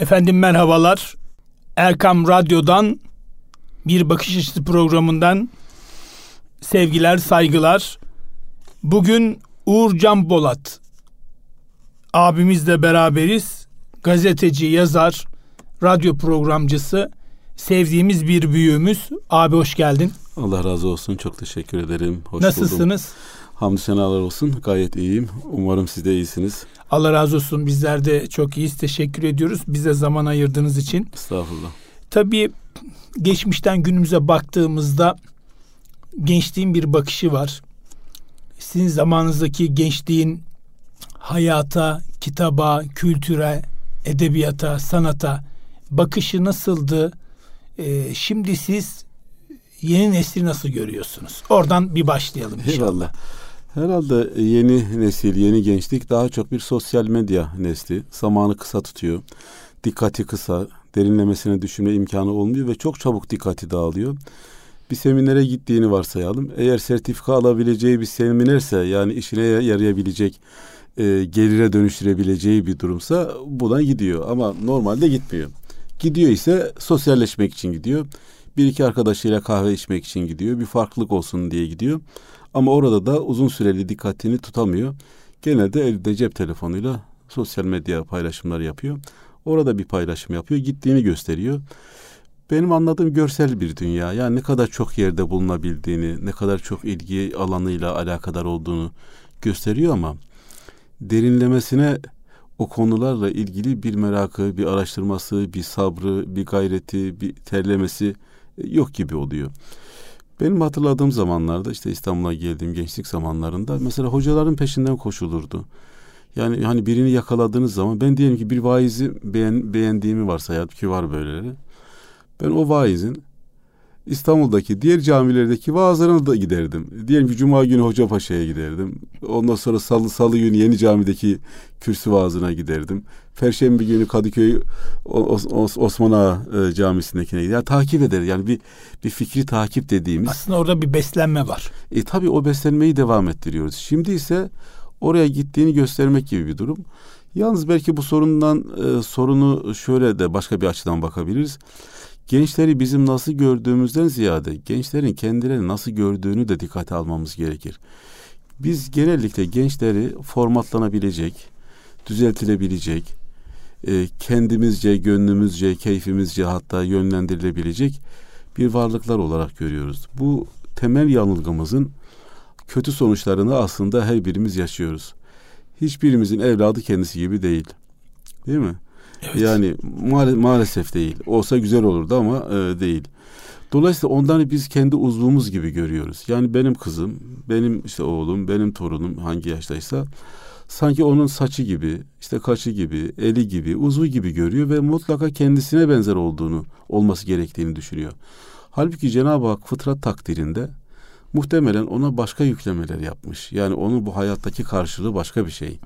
Efendim merhabalar. Erkam Radyo'dan bir bakış açısı programından sevgiler, saygılar. Bugün Uğur Can Bolat abimizle beraberiz. Gazeteci, yazar, radyo programcısı, sevdiğimiz bir büyüğümüz. Abi hoş geldin. Allah razı olsun. Çok teşekkür ederim. Hoş Nasılsınız? Buldum. Hamdü senalar olsun. Gayet iyiyim. Umarım siz de iyisiniz. Allah razı olsun. Bizler de çok iyiyiz. Teşekkür ediyoruz. Bize zaman ayırdığınız için. Estağfurullah. Tabii geçmişten günümüze baktığımızda gençliğin bir bakışı var. Sizin zamanınızdaki gençliğin hayata, kitaba, kültüre, edebiyata, sanata bakışı nasıldı? Ee, şimdi siz yeni nesli nasıl görüyorsunuz? Oradan bir başlayalım inşallah. Eyvallah. Herhalde yeni nesil, yeni gençlik daha çok bir sosyal medya nesli. Zamanı kısa tutuyor. Dikkati kısa, derinlemesine düşünme imkanı olmuyor ve çok çabuk dikkati dağılıyor. Bir seminere gittiğini varsayalım. Eğer sertifika alabileceği bir seminerse yani işine yarayabilecek, e, gelire dönüştürebileceği bir durumsa buna gidiyor. Ama normalde gitmiyor. Gidiyor ise sosyalleşmek için gidiyor. Bir iki arkadaşıyla kahve içmek için gidiyor. Bir farklılık olsun diye gidiyor. Ama orada da uzun süreli dikkatini tutamıyor. Genelde elde cep telefonuyla sosyal medya paylaşımları yapıyor. Orada bir paylaşım yapıyor. Gittiğini gösteriyor. Benim anladığım görsel bir dünya. Yani ne kadar çok yerde bulunabildiğini, ne kadar çok ilgi alanıyla alakadar olduğunu gösteriyor ama derinlemesine o konularla ilgili bir merakı, bir araştırması, bir sabrı, bir gayreti, bir terlemesi yok gibi oluyor. Benim hatırladığım zamanlarda işte İstanbul'a geldiğim gençlik zamanlarında mesela hocaların peşinden koşulurdu. Yani hani birini yakaladığınız zaman ben diyelim ki bir vaizi beğen, beğendiğimi varsayalım ki var böyleleri. Ben o vaizin İstanbul'daki diğer camilerdeki vaazlarına da giderdim. Diyelim ki Cuma günü Hoca Paşa'ya giderdim. Ondan sonra salı salı günü Yeni Cami'deki kürsü vaazına giderdim. Perşembe günü Kadıköy Os, Os, Osman Ağa e, Camisi'ndekine giderdim. Yani takip eder. Yani bir bir fikri takip dediğimiz. Aslında orada bir beslenme var. E tabii o beslenmeyi devam ettiriyoruz. Şimdi ise oraya gittiğini göstermek gibi bir durum. Yalnız belki bu sorundan e, sorunu şöyle de başka bir açıdan bakabiliriz gençleri bizim nasıl gördüğümüzden ziyade gençlerin kendilerini nasıl gördüğünü de dikkate almamız gerekir. Biz genellikle gençleri formatlanabilecek, düzeltilebilecek, e, kendimizce, gönlümüzce, keyfimizce hatta yönlendirilebilecek bir varlıklar olarak görüyoruz. Bu temel yanılgımızın kötü sonuçlarını aslında her birimiz yaşıyoruz. Hiçbirimizin evladı kendisi gibi değil. Değil mi? Evet. Yani maal- maalesef değil. Olsa güzel olurdu ama e, değil. Dolayısıyla onları biz kendi uzvumuz gibi görüyoruz. Yani benim kızım, benim işte oğlum, benim torunum hangi yaştaysa sanki onun saçı gibi, işte kaşı gibi, eli gibi, uzvu gibi görüyor ve mutlaka kendisine benzer olduğunu, olması gerektiğini düşünüyor. Halbuki Cenab-ı Hak fıtrat takdirinde muhtemelen ona başka yüklemeler yapmış. Yani onun bu hayattaki karşılığı başka bir şey.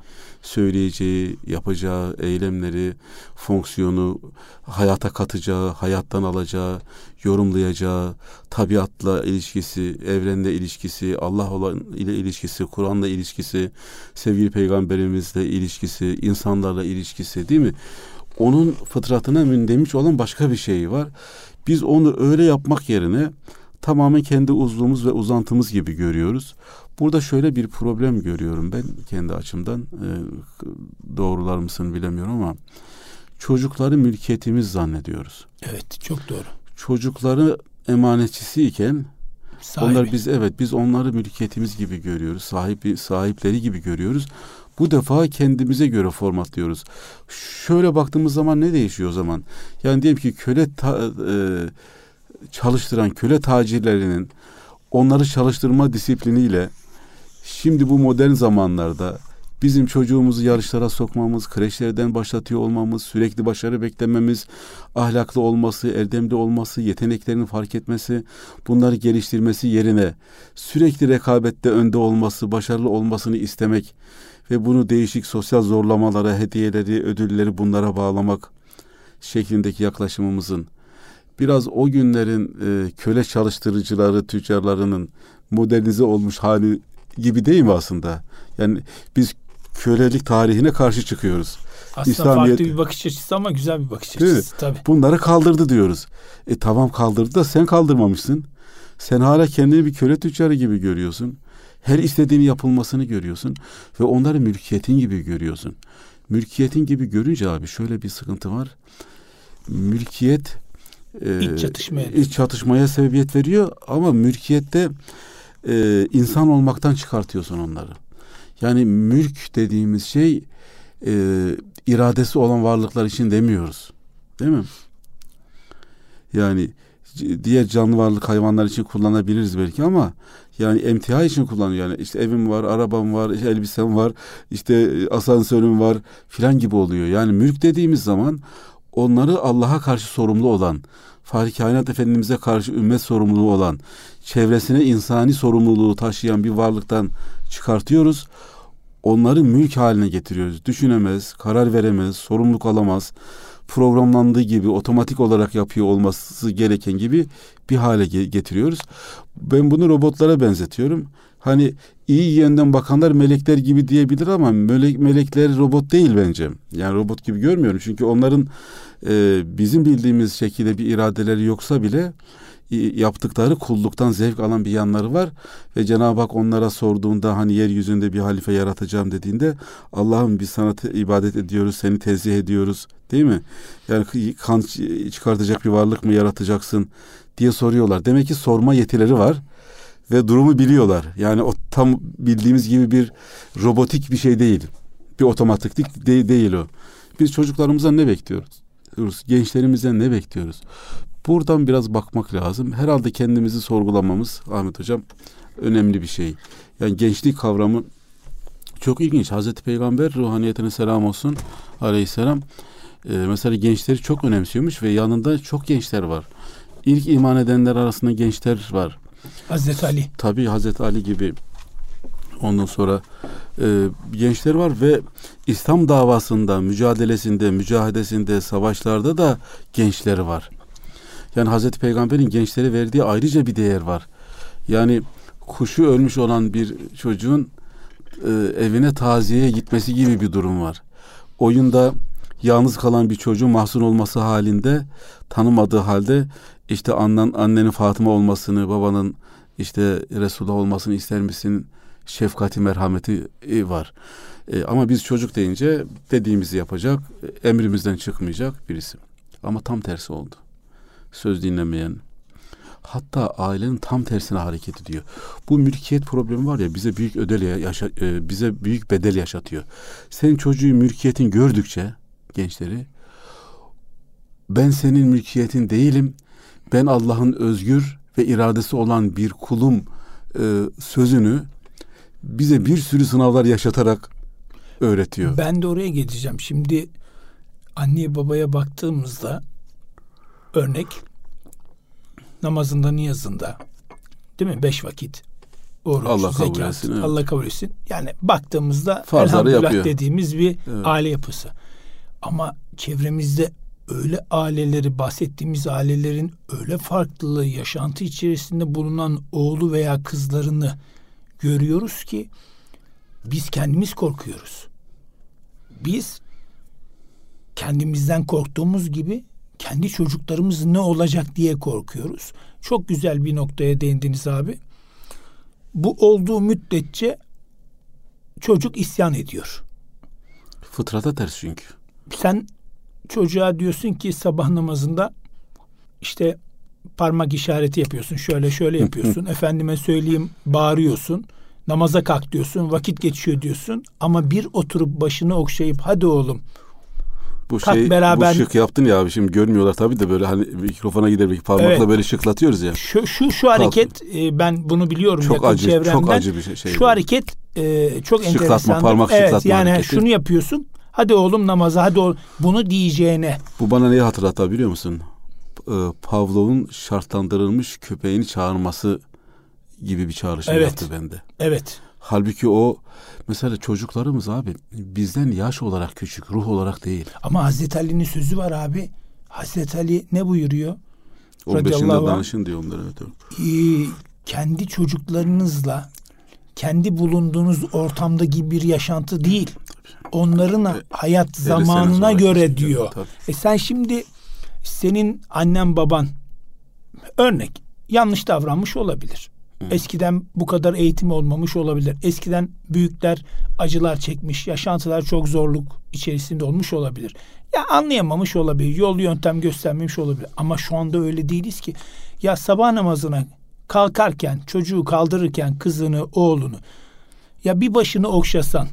Söyleyeceği, yapacağı eylemleri, fonksiyonu, hayata katacağı, hayattan alacağı, yorumlayacağı, tabiatla ilişkisi, evrenle ilişkisi, Allah olan ile ilişkisi, Kur'an'la ilişkisi, sevgili peygamberimizle ilişkisi, insanlarla ilişkisi değil mi? Onun fıtratına mündemiş olan başka bir şey var. Biz onu öyle yapmak yerine tamamen kendi uzvumuz ve uzantımız gibi görüyoruz. Burada şöyle bir problem görüyorum ben kendi açımdan. E, doğrular mısın bilemiyorum ama çocukları mülkiyetimiz zannediyoruz. Evet, çok doğru. Çocukları emanetçisi iken Sahibi. onlar biz evet biz onları mülkiyetimiz gibi görüyoruz. Sahibi sahipleri gibi görüyoruz. Bu defa kendimize göre formatlıyoruz. Şöyle baktığımız zaman ne değişiyor o zaman? Yani diyelim ki köle ta, e, çalıştıran köle tacirlerinin onları çalıştırma disipliniyle şimdi bu modern zamanlarda bizim çocuğumuzu yarışlara sokmamız, kreşlerden başlatıyor olmamız, sürekli başarı beklememiz, ahlaklı olması, erdemli olması, yeteneklerini fark etmesi, bunları geliştirmesi yerine sürekli rekabette önde olması, başarılı olmasını istemek ve bunu değişik sosyal zorlamalara, hediyeleri, ödülleri bunlara bağlamak şeklindeki yaklaşımımızın biraz o günlerin e, köle çalıştırıcıları, tüccarlarının modernize olmuş hali gibi değil mi aslında? Yani biz kölelik tarihine karşı çıkıyoruz. Aslında İslamiyet farklı bir bakış açısı ama güzel bir bakış açısı tabii. bunları kaldırdı diyoruz. E tamam kaldırdı da sen kaldırmamışsın. Sen hala kendini bir köle tüccarı gibi görüyorsun. Her istediğini yapılmasını görüyorsun ve onları mülkiyetin gibi görüyorsun. Mülkiyetin gibi görünce abi şöyle bir sıkıntı var. Mülkiyet e, İç çatışmaya. iç çatışmaya sebebiyet veriyor ama mülkiyette e, insan olmaktan çıkartıyorsun onları. Yani mülk dediğimiz şey e, iradesi olan varlıklar için demiyoruz. Değil mi? Yani diğer canlı varlık hayvanlar için kullanabiliriz belki ama yani emtia için kullanıyor. Yani işte evim var, arabam var, işte elbisem var, işte e, asansörüm var filan gibi oluyor. Yani mülk dediğimiz zaman onları Allah'a karşı sorumlu olan, Fahri Kainat Efendimiz'e karşı ümmet sorumluluğu olan, çevresine insani sorumluluğu taşıyan bir varlıktan çıkartıyoruz. Onları mülk haline getiriyoruz. Düşünemez, karar veremez, sorumluluk alamaz. Programlandığı gibi otomatik olarak yapıyor olması gereken gibi bir hale ge- getiriyoruz. Ben bunu robotlara benzetiyorum. Hani iyi yönden bakanlar melekler gibi diyebilir ama melek, melekler robot değil bence. Yani robot gibi görmüyorum. Çünkü onların e, bizim bildiğimiz şekilde bir iradeleri yoksa bile yaptıkları kulluktan zevk alan bir yanları var ve Cenab-ı Hak onlara sorduğunda hani yeryüzünde bir halife yaratacağım dediğinde Allah'ım biz sana te- ibadet ediyoruz, seni tezih ediyoruz değil mi? Yani kan çıkartacak bir varlık mı yaratacaksın diye soruyorlar. Demek ki sorma yetileri var ve durumu biliyorlar. Yani o tam bildiğimiz gibi bir robotik bir şey değil. Bir otomatiklik de- değil o. Biz çocuklarımıza ne bekliyoruz? Gençlerimizden ne bekliyoruz? Buradan biraz bakmak lazım. Herhalde kendimizi sorgulamamız Ahmet Hocam önemli bir şey. Yani gençlik kavramı çok ilginç. Hazreti Peygamber ruhaniyetine selam olsun aleyhisselam. Ee, mesela gençleri çok önemsiyormuş ve yanında çok gençler var. İlk iman edenler arasında gençler var. Hazreti Ali. Tabii Hazreti Ali gibi ondan sonra e, gençler var ve İslam davasında, mücadelesinde, mücahedesinde, savaşlarda da gençleri var. Yani Hazreti Peygamber'in gençlere verdiği ayrıca bir değer var. Yani kuşu ölmüş olan bir çocuğun e, evine taziyeye gitmesi gibi bir durum var. Oyunda yalnız kalan bir çocuğun mahzun olması halinde tanımadığı halde işte annen, annenin Fatıma olmasını, babanın işte Resulullah olmasını ister misin? Şefkati, merhameti e, var. E, ama biz çocuk deyince dediğimizi yapacak, e, emrimizden çıkmayacak birisi. Ama tam tersi oldu. Söz dinlemeyen, hatta ailenin tam tersine hareket ediyor. Bu mülkiyet problemi var ya bize büyük ödel yaşa, e, bize büyük bedel yaşatıyor. Senin çocuğu mülkiyetin gördükçe gençleri ben senin mülkiyetin değilim. Ben Allah'ın özgür ve iradesi olan bir kulum e, sözünü bize bir sürü sınavlar yaşatarak öğretiyor. Ben de oraya geçeceğim. Şimdi anne babaya baktığımızda örnek namazında niyazında değil mi? Beş vakit. Oruç, Allah kabul zekat, etsin, evet. Allah kabul etsin. Yani baktığımızda Farzları elhamdülillah yapıyor. dediğimiz bir Evet. aile yapısı. Ama çevremizde öyle aileleri bahsettiğimiz ailelerin öyle farklı yaşantı içerisinde bulunan oğlu veya kızlarını görüyoruz ki biz kendimiz korkuyoruz. Biz kendimizden korktuğumuz gibi kendi çocuklarımız ne olacak diye korkuyoruz. Çok güzel bir noktaya değindiniz abi. Bu olduğu müddetçe çocuk isyan ediyor. Fıtrata ters çünkü. Sen çocuğa diyorsun ki sabah namazında işte parmak işareti yapıyorsun. Şöyle şöyle yapıyorsun. Efendime söyleyeyim bağırıyorsun. Namaza kalk diyorsun. Vakit geçiyor diyorsun. Ama bir oturup başını okşayıp hadi oğlum Bu Kalk şey beraber- bu şık yaptın ya abi şimdi görmüyorlar tabii de böyle hani mikrofona gider bir parmakla Evet. böyle şıklatıyoruz ya. şu şu şu hareket e, ben bunu biliyorum Çok yakın acı, çevremden. çok acı bir şey. şey Şu hareket e, çok Şıklatma, enteresan. parmak evet, şıklatma yani hareketi. şunu yapıyorsun. Hadi oğlum namaza hadi oğlum. Bunu diyeceğine. Bu bana neyi hatırlattı biliyor musun? Ee, Pavlov'un şartlandırılmış köpeğini çağırması gibi bir çağrışım Evet. yaptı bende. Evet. Halbuki o mesela çocuklarımız abi bizden yaş olarak küçük, ruh olarak değil. Ama Hazreti Ali'nin sözü var abi. Hazreti Ali ne buyuruyor? 15'inde Radıyallahu anh. danışın diyor onlara. Evet. Ee, kendi çocuklarınızla kendi bulunduğunuz ortamda gibi bir yaşantı değil. Onların E, hayat zamanına göre diyor. tabii. E sen şimdi senin annen baban örnek yanlış davranmış olabilir. Eskiden bu kadar eğitim olmamış olabilir. Eskiden büyükler acılar çekmiş, yaşantılar çok zorluk içerisinde olmuş olabilir. Ya anlayamamış olabilir, yol yöntem göstermemiş olabilir. Ama şu anda öyle değiliz ki. Ya sabah namazına kalkarken, çocuğu kaldırırken kızını, oğlunu ya bir başını okşasan,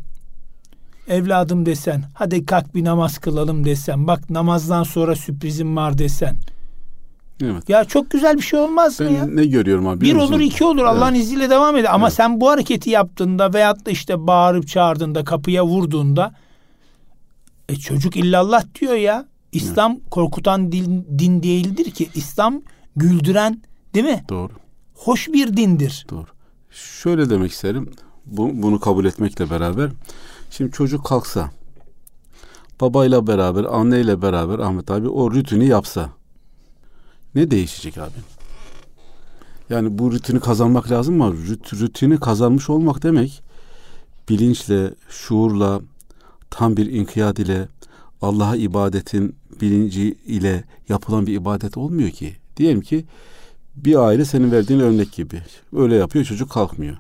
evladım desen, hadi kalk bir namaz kılalım desen, bak namazdan sonra sürprizim var desen. Evet. Ya çok güzel bir şey olmaz mı ya? Ben ne görüyorum abi Bir olur iki olur Allah'ın izniyle devam eder. Ama Evet. sen bu hareketi yaptığında veyahut da işte bağırıp çağırdığında kapıya vurduğunda e çocuk illallah diyor ya. İslam korkutan din, din değildir ki. İslam güldüren değil mi? Doğru. Hoş bir dindir. Doğru. Şöyle demek isterim. Bu, bunu kabul etmekle beraber. Şimdi çocuk kalksa babayla beraber, anneyle beraber Ahmet abi o rutini yapsa ne değişecek abi? Yani bu rutini kazanmak lazım ama rut- rutini kazanmış olmak demek bilinçle, şuurla, tam bir inkiyat ile Allah'a ibadetin bilinci ile yapılan bir ibadet olmuyor ki. Diyelim ki bir aile senin verdiğin örnek gibi. Öyle yapıyor çocuk kalkmıyor.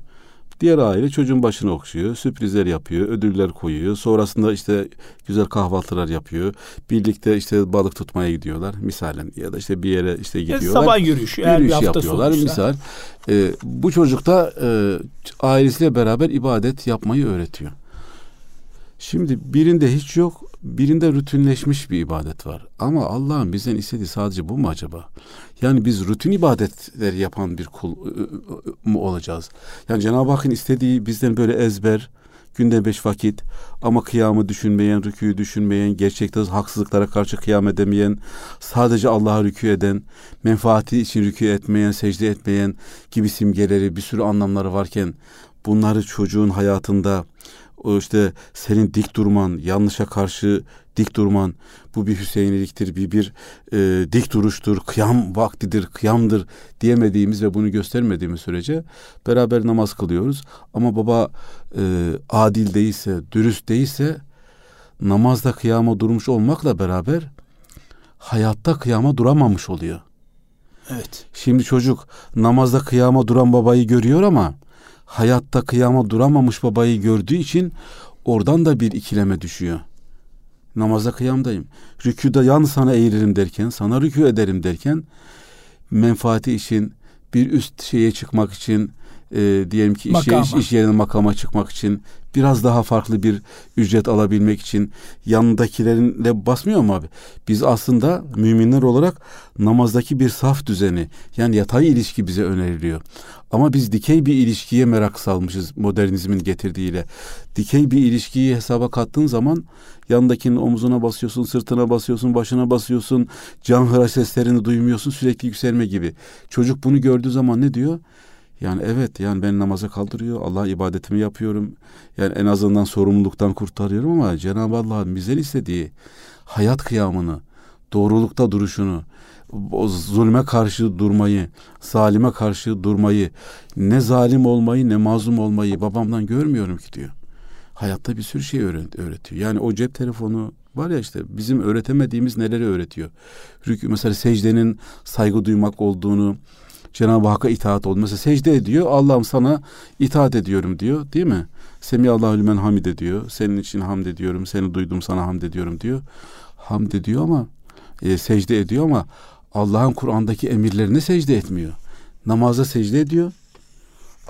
Diğer aile çocuğun başını okşuyor, sürprizler yapıyor, ödüller koyuyor. Sonrasında işte güzel kahvaltılar yapıyor. Birlikte işte balık tutmaya gidiyorlar misalen ya da işte bir yere işte Ya gidiyorlar. sabah yürüyüşü Yürüyüş hafta yapıyorlar misal. Ee, bu çocuk da e, ailesiyle beraber ibadet yapmayı öğretiyor. Şimdi birinde hiç yok, birinde rutinleşmiş bir ibadet var. Ama Allah'ın bizden istediği sadece bu mu acaba? Yani biz rutin ibadetleri yapan bir kul ı, ı, ı, mu olacağız? Yani Cenab-ı Hakk'ın istediği bizden böyle ezber, günde beş vakit ama kıyamı düşünmeyen, rüküyü düşünmeyen, gerçekte haksızlıklara karşı kıyam edemeyen, sadece Allah'a rükû eden, menfaati için rükû etmeyen, secde etmeyen gibi simgeleri, bir sürü anlamları varken bunları çocuğun hayatında işte senin dik durman, yanlışa karşı dik durman, bu bir Hüseyiniliktir, bir bir e, dik duruştur, kıyam vaktidir, kıyamdır diyemediğimiz ve bunu göstermediğimiz sürece beraber namaz kılıyoruz. Ama baba e, adil değilse, dürüst değilse namazda kıyama durmuş olmakla beraber hayatta kıyama duramamış oluyor. Evet. Şimdi çocuk namazda kıyama duran babayı görüyor ama hayatta kıyama duramamış babayı gördüğü için oradan da bir ikileme düşüyor. Namaza kıyamdayım. Rüküda yan sana eğilirim derken, sana rükû ederim derken menfaati için bir üst şeye çıkmak için e, diyelim ki iş, iş, iş yerine makama çıkmak için biraz daha farklı bir ücret alabilmek için yanındakilerinle basmıyor mu abi? Biz aslında müminler olarak namazdaki bir saf düzeni yani yatay ilişki bize öneriliyor. Ama biz dikey bir ilişkiye merak salmışız modernizmin getirdiğiyle. Dikey bir ilişkiyi hesaba kattığın zaman yanındakinin omzuna basıyorsun, sırtına basıyorsun, başına basıyorsun, can hıraş seslerini duymuyorsun sürekli yükselme gibi. Çocuk bunu gördüğü zaman ne diyor? Yani evet yani ben namaza kaldırıyor. Allah ibadetimi yapıyorum. Yani en azından sorumluluktan kurtarıyorum ama Cenab-ı Allah'ın bizden istediği hayat kıyamını, doğrulukta duruşunu, o zulme karşı durmayı, zalime karşı durmayı, ne zalim olmayı ne mazlum olmayı babamdan görmüyorum ki diyor. Hayatta bir sürü şey öğret- öğretiyor. Yani o cep telefonu var ya işte bizim öğretemediğimiz neleri öğretiyor. Rükü, mesela secdenin saygı duymak olduğunu, Cenab-ı Hakk'a itaat oldu. Mesela secde ediyor. Allah'ım sana itaat ediyorum diyor. Değil mi? Semiyallahu limen hamide diyor. Senin için hamd ediyorum. Seni duydum sana hamd ediyorum diyor. Hamd ediyor ama e, secde ediyor ama Allah'ın Kur'an'daki emirlerine secde etmiyor. Namaza secde ediyor.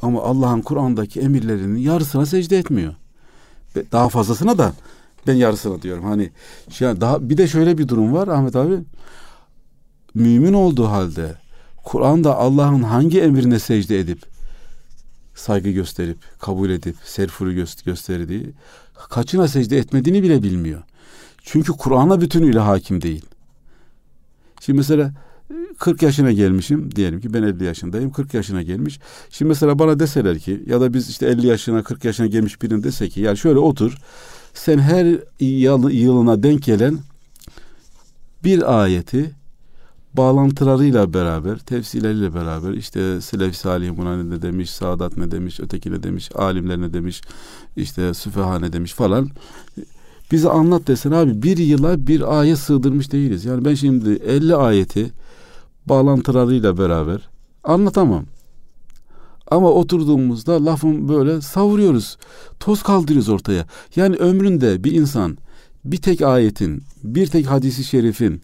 Ama Allah'ın Kur'an'daki emirlerinin yarısına secde etmiyor. Daha fazlasına da ben yarısına diyorum. Hani şey, daha bir de şöyle bir durum var Ahmet abi. Mümin olduğu halde Kur'an'da Allah'ın hangi emrine secde edip saygı gösterip kabul edip serfuru gö- gösterdiği kaçına secde etmediğini bile bilmiyor. Çünkü Kur'an'a bütünüyle hakim değil. Şimdi mesela 40 yaşına gelmişim diyelim ki ben 50 yaşındayım 40 yaşına gelmiş. Şimdi mesela bana deseler ki ya da biz işte 50 yaşına 40 yaşına gelmiş birinin dese ki yani şöyle otur sen her yıl- yılına denk gelen bir ayeti bağlantılarıyla beraber, tefsirleriyle beraber işte Selef Salih buna ne demiş, Sadat ne demiş, öteki ne demiş, alimler ne demiş, işte Süfeha ne demiş falan. Bize anlat desin abi bir yıla bir ayet sığdırmış değiliz. Yani ben şimdi 50 ayeti bağlantılarıyla beraber anlatamam. Ama oturduğumuzda lafın böyle savuruyoruz. Toz kaldırıyoruz ortaya. Yani ömründe bir insan bir tek ayetin, bir tek hadisi şerifin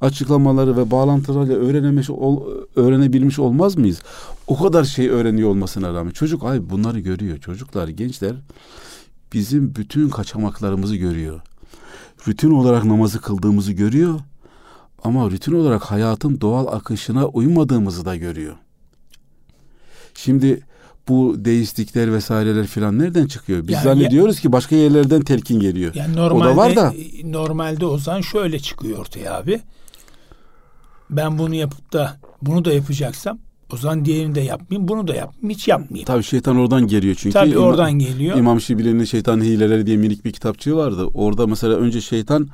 açıklamaları ve bağlantılarıyla öğrenemiş, ol, öğrenebilmiş olmaz mıyız? O kadar şey öğreniyor olmasına rağmen. Çocuk ay bunları görüyor. Çocuklar, gençler bizim bütün kaçamaklarımızı görüyor. Rutin olarak namazı kıldığımızı görüyor. Ama rutin olarak hayatın doğal akışına uymadığımızı da görüyor. Şimdi bu deistlikler vesaireler filan nereden çıkıyor? Biz yani zannediyoruz ki başka yerlerden telkin geliyor. Yani normalde, o da var da. Normalde o zaman şöyle çıkıyor ortaya abi. Ben bunu yapıp da bunu da yapacaksam o zaman diğerini de yapmayayım, bunu da yapmayayım, hiç yapmayayım. Tabii şeytan oradan geliyor çünkü. Tabii İmam, oradan geliyor. İmam Şibili'nin Şeytan Hileleri diye minik bir kitapçığı vardı. Orada mesela önce şeytan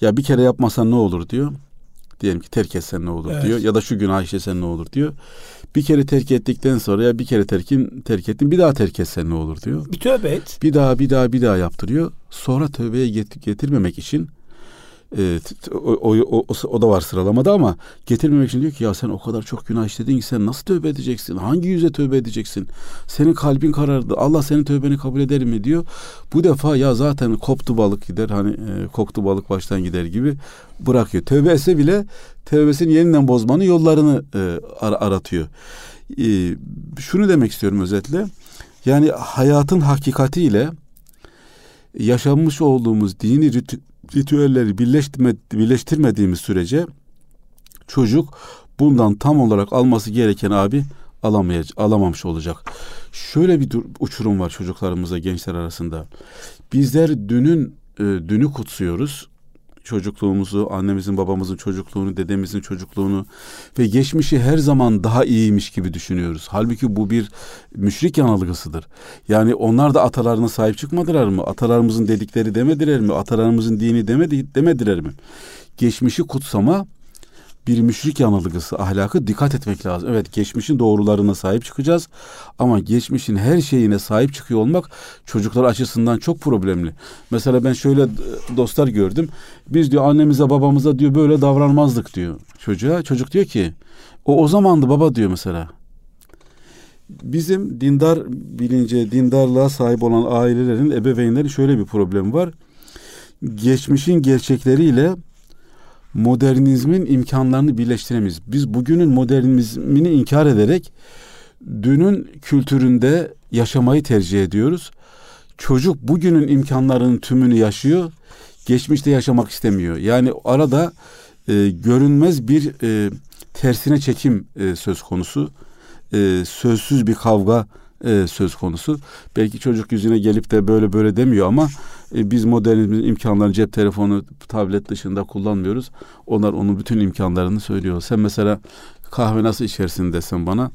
ya bir kere yapmasan ne olur diyor. Diyelim ki terk etsen ne olur evet. diyor. Ya da şu günah işlesen ne olur diyor. Bir kere terk ettikten sonra ya bir kere terkin terk ettin bir daha terk etsen ne olur diyor. Bir tövbe et. Bir daha bir daha bir daha yaptırıyor. Sonra tövbeye getirmemek için e, o, o, o, o da var sıralamada ama getirmemek için diyor ki ya sen o kadar çok günah işledin ki sen nasıl tövbe edeceksin? Hangi yüze tövbe edeceksin? Senin kalbin karardı. Allah senin tövbeni kabul eder mi diyor. Bu defa ya zaten koptu balık gider hani e, koktu balık baştan gider gibi bırakıyor. Tövbe etse bile tövbesini yeniden bozmanın yollarını e, ar- aratıyor. E, şunu demek istiyorum özetle. Yani hayatın hakikatiyle yaşanmış olduğumuz dini ritüelleri birleştirme, birleştirmediğimiz sürece çocuk bundan tam olarak alması gereken abi alamayacak, alamamış olacak. Şöyle bir uçurum var çocuklarımızla gençler arasında. Bizler dünün e, dünü kutsuyoruz çocukluğumuzu, annemizin babamızın çocukluğunu, dedemizin çocukluğunu ve geçmişi her zaman daha iyiymiş gibi düşünüyoruz. Halbuki bu bir müşrik yanılgısıdır. Yani onlar da atalarına sahip çıkmadılar mı? Atalarımızın dedikleri demediler mi? Atalarımızın dini demedi, demediler mi? Geçmişi kutsama bir müşrik yanılgısı, ahlakı dikkat etmek lazım. Evet geçmişin doğrularına sahip çıkacağız ama geçmişin her şeyine sahip çıkıyor olmak çocuklar açısından çok problemli. Mesela ben şöyle dostlar gördüm. Biz diyor annemize babamıza diyor böyle davranmazdık diyor çocuğa. Çocuk diyor ki o o zamandı baba diyor mesela. Bizim dindar bilince, dindarlığa sahip olan ailelerin, ebeveynlerin şöyle bir problemi var. Geçmişin gerçekleriyle modernizmin imkanlarını birleştiremeyiz. Biz bugünün modernizmini inkar ederek dünün kültüründe yaşamayı tercih ediyoruz. Çocuk bugünün imkanlarının tümünü yaşıyor, geçmişte yaşamak istemiyor. Yani arada e, görünmez bir e, tersine çekim e, söz konusu, e, sözsüz bir kavga e, söz konusu. Belki çocuk yüzüne gelip de böyle böyle demiyor ama e, biz modernizmin imkanlarını cep telefonu, tablet dışında kullanmıyoruz. Onlar onun bütün imkanlarını söylüyor. Sen mesela kahve nasıl içersin desen bana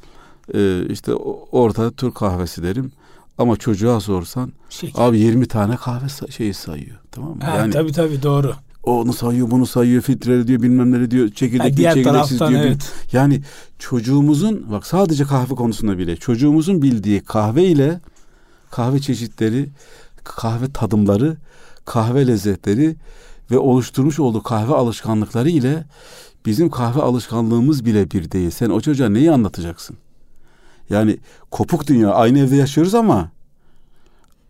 e, işte orta Türk kahvesi derim. Ama çocuğa sorsan Şeker. abi 20 tane kahve şeyi sayıyor. Tamam mı? Ha, yani tabii tabii doğru. Onu sayıyor, bunu sayıyor, filtreli diyor, bilmem ne diyor, çekirdekli, yani çekirdeksiz diyor. Evet. Yani çocuğumuzun bak sadece kahve konusunda bile çocuğumuzun bildiği kahve ile kahve çeşitleri, kahve tadımları, kahve lezzetleri ve oluşturmuş olduğu kahve alışkanlıkları ile bizim kahve alışkanlığımız bile bir değil. Sen o çocuğa neyi anlatacaksın? Yani kopuk dünya aynı evde yaşıyoruz ama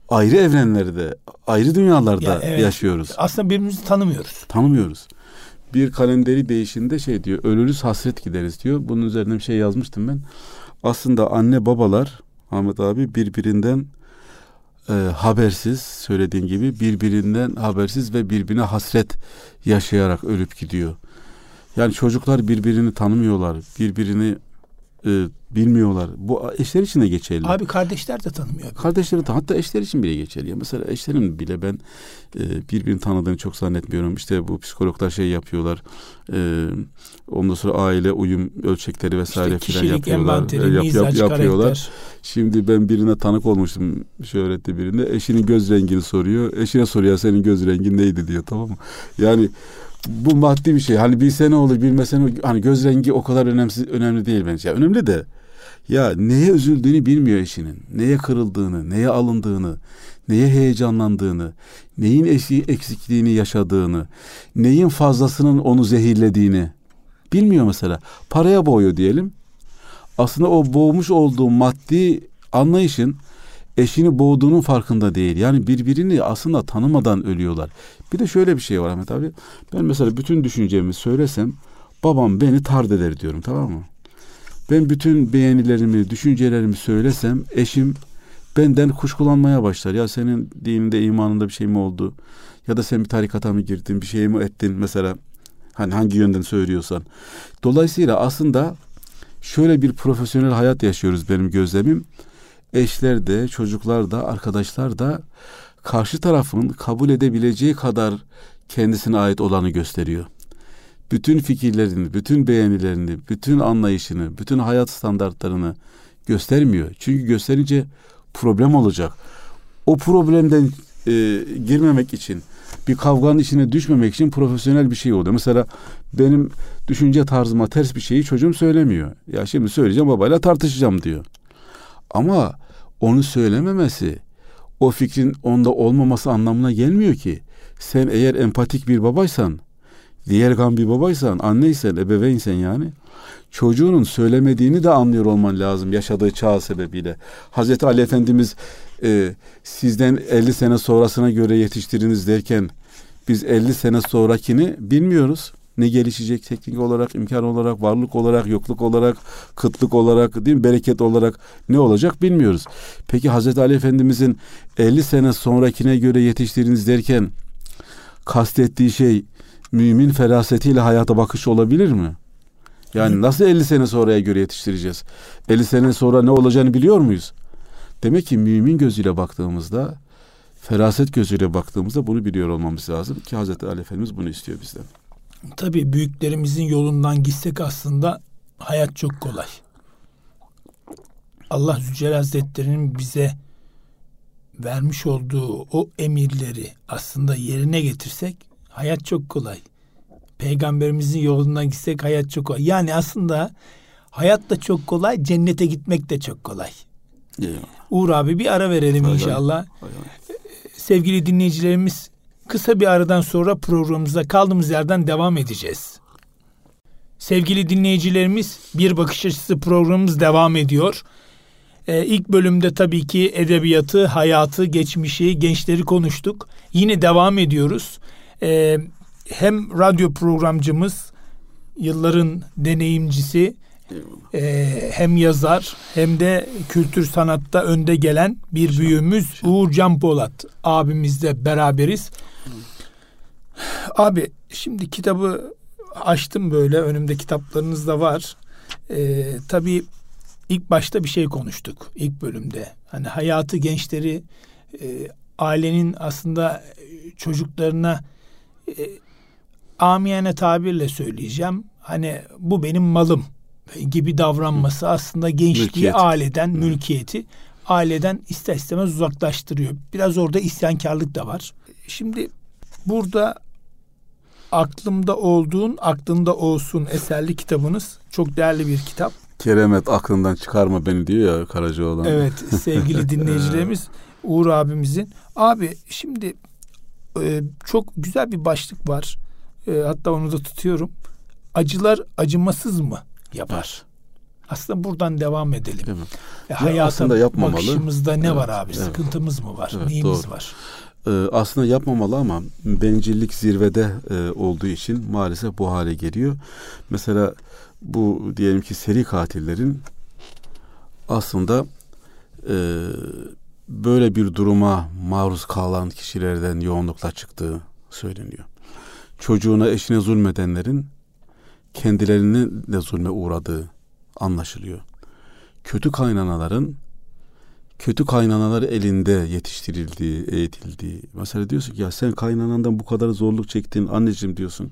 ayrı evrenlerde, ayrı dünyalarda ya evet, yaşıyoruz. Aslında birbirimizi tanımıyoruz. Tanımıyoruz. Bir kalenderi değişinde şey diyor, ölürüz hasret gideriz diyor. Bunun üzerine bir şey yazmıştım ben. Aslında anne babalar Ahmet abi birbirinden e, habersiz söylediğin gibi birbirinden habersiz ve birbirine hasret yaşayarak ölüp gidiyor. Yani çocuklar birbirini tanımıyorlar. Birbirini e, bilmiyorlar. Bu eşler için de geçerli. Abi kardeşler de tanımıyor. Kardeşleri de hatta eşler için bile geçerli. Mesela eşlerin bile ben e, birbirini tanıdığını çok zannetmiyorum. İşte bu psikologlar şey yapıyorlar. E, ondan sonra aile uyum ölçekleri vesaire işte filan yapıyorlar. E, yap, yap, yapıyorlar. Karakter. Şimdi ben birine tanık olmuştum şöhrette birinde. Eşinin göz rengini soruyor. Eşine soruyor senin göz rengin neydi diyor tamam mı? Yani bu maddi bir şey. Hani bilse ne olur bilmese ne olur. Hani göz rengi o kadar önemsiz, önemli değil bence. Yani önemli de ya neye üzüldüğünü bilmiyor eşinin. Neye kırıldığını, neye alındığını, neye heyecanlandığını, neyin eksikliğini yaşadığını, neyin fazlasının onu zehirlediğini bilmiyor mesela. Paraya boğuyor diyelim. Aslında o boğmuş olduğu maddi anlayışın eşini boğduğunun farkında değil. Yani birbirini aslında tanımadan ölüyorlar. Bir de şöyle bir şey var Ahmet abi. Ben mesela bütün düşüncemi söylesem babam beni tard eder diyorum tamam mı? Ben bütün beğenilerimi, düşüncelerimi söylesem eşim benden kuşkulanmaya başlar. Ya senin dininde, imanında bir şey mi oldu? Ya da sen bir tarikata mı girdin, bir şey mi ettin mesela? Hani hangi yönden söylüyorsan. Dolayısıyla aslında şöyle bir profesyonel hayat yaşıyoruz benim gözlemim. Eşler de, çocuklar da, arkadaşlar da karşı tarafın kabul edebileceği kadar kendisine ait olanı gösteriyor. Bütün fikirlerini, bütün beğenilerini, bütün anlayışını, bütün hayat standartlarını göstermiyor. Çünkü gösterince problem olacak. O problemden e, girmemek için, bir kavganın içine düşmemek için profesyonel bir şey oluyor. Mesela benim düşünce tarzıma ters bir şeyi çocuğum söylemiyor. Ya şimdi söyleyeceğim babayla tartışacağım diyor. Ama onu söylememesi o fikrin onda olmaması anlamına gelmiyor ki. Sen eğer empatik bir babaysan, diğer gan bir babaysan, anneysen, ebeveynsen yani çocuğunun söylemediğini de anlıyor olman lazım yaşadığı çağ sebebiyle. Hazreti Ali Efendimiz e, sizden 50 sene sonrasına göre yetiştiriniz derken biz 50 sene sonrakini bilmiyoruz. Ne gelişecek teknik olarak, imkan olarak, varlık olarak, yokluk olarak, kıtlık olarak, değil mi? bereket olarak ne olacak bilmiyoruz. Peki Hazreti Ali Efendimizin 50 sene sonrakine göre yetiştiriniz derken kastettiği şey mümin ferasetiyle hayata bakış olabilir mi? Yani nasıl 50 sene sonraya göre yetiştireceğiz? 50 sene sonra ne olacağını biliyor muyuz? Demek ki mümin gözüyle baktığımızda, feraset gözüyle baktığımızda bunu biliyor olmamız lazım ki Hazreti Ali Efendimiz bunu istiyor bizden. Tabii büyüklerimizin yolundan gitsek aslında hayat çok kolay. Allah Zülcelal Hazretleri'nin bize vermiş olduğu o emirleri aslında yerine getirsek hayat çok kolay. Peygamberimizin yolundan gitsek hayat çok kolay. Yani aslında hayat da çok kolay, cennete gitmek de çok kolay. Eyvallah. Uğur abi bir ara verelim hay. inşallah. Hay. Sevgili dinleyicilerimiz kısa bir aradan sonra programımıza kaldığımız yerden devam edeceğiz. Sevgili dinleyicilerimiz bir bakış açısı programımız devam ediyor. Ee, ilk bölümde tabii ki edebiyatı, hayatı, geçmişi, gençleri konuştuk. Yine devam ediyoruz. Ee, hem radyo programcımız, yılların deneyimcisi, e, hem yazar hem de kültür sanatta önde gelen bir büyüğümüz Uğur Can Polat abimizle beraberiz. Abi şimdi kitabı açtım böyle önümde kitaplarınız da var. E, tabii ilk başta bir şey konuştuk ilk bölümde. Hani hayatı gençleri e, ailenin aslında çocuklarına e, amiyane tabirle söyleyeceğim. Hani bu benim malım gibi davranması aslında gençliği Mülkiyet. aileden, mülkiyeti aileden ister istemez uzaklaştırıyor. Biraz orada isyankarlık da var. Şimdi burada aklımda olduğun, aklında olsun eserli kitabınız çok değerli bir kitap. Keremet aklından çıkarma beni diyor ya Karacaoğlan. Evet sevgili dinleyicilerimiz Uğur abimizin. Abi şimdi e, çok güzel bir başlık var. E, hatta onu da tutuyorum. Acılar acımasız mı yapar? Aslında buradan devam edelim. Değil mi? E, hayata aslında yapmamalı. bakışımızda ne Evet, var abi? evet. Sıkıntımız mı var? Evet, Neyimiz doğru. var? Ee, aslında yapmamalı ama bencillik zirvede e, olduğu için maalesef bu hale geliyor. Mesela bu diyelim ki seri katillerin aslında e, böyle bir duruma maruz kalan kişilerden yoğunlukla çıktığı söyleniyor. Çocuğuna eşine zulmedenlerin kendilerinin de zulme uğradığı anlaşılıyor. Kötü kaynanaların kötü kaynanalar elinde yetiştirildiği, eğitildiği. Mesela diyorsun ki ya sen kaynanandan bu kadar zorluk çektin anneciğim diyorsun.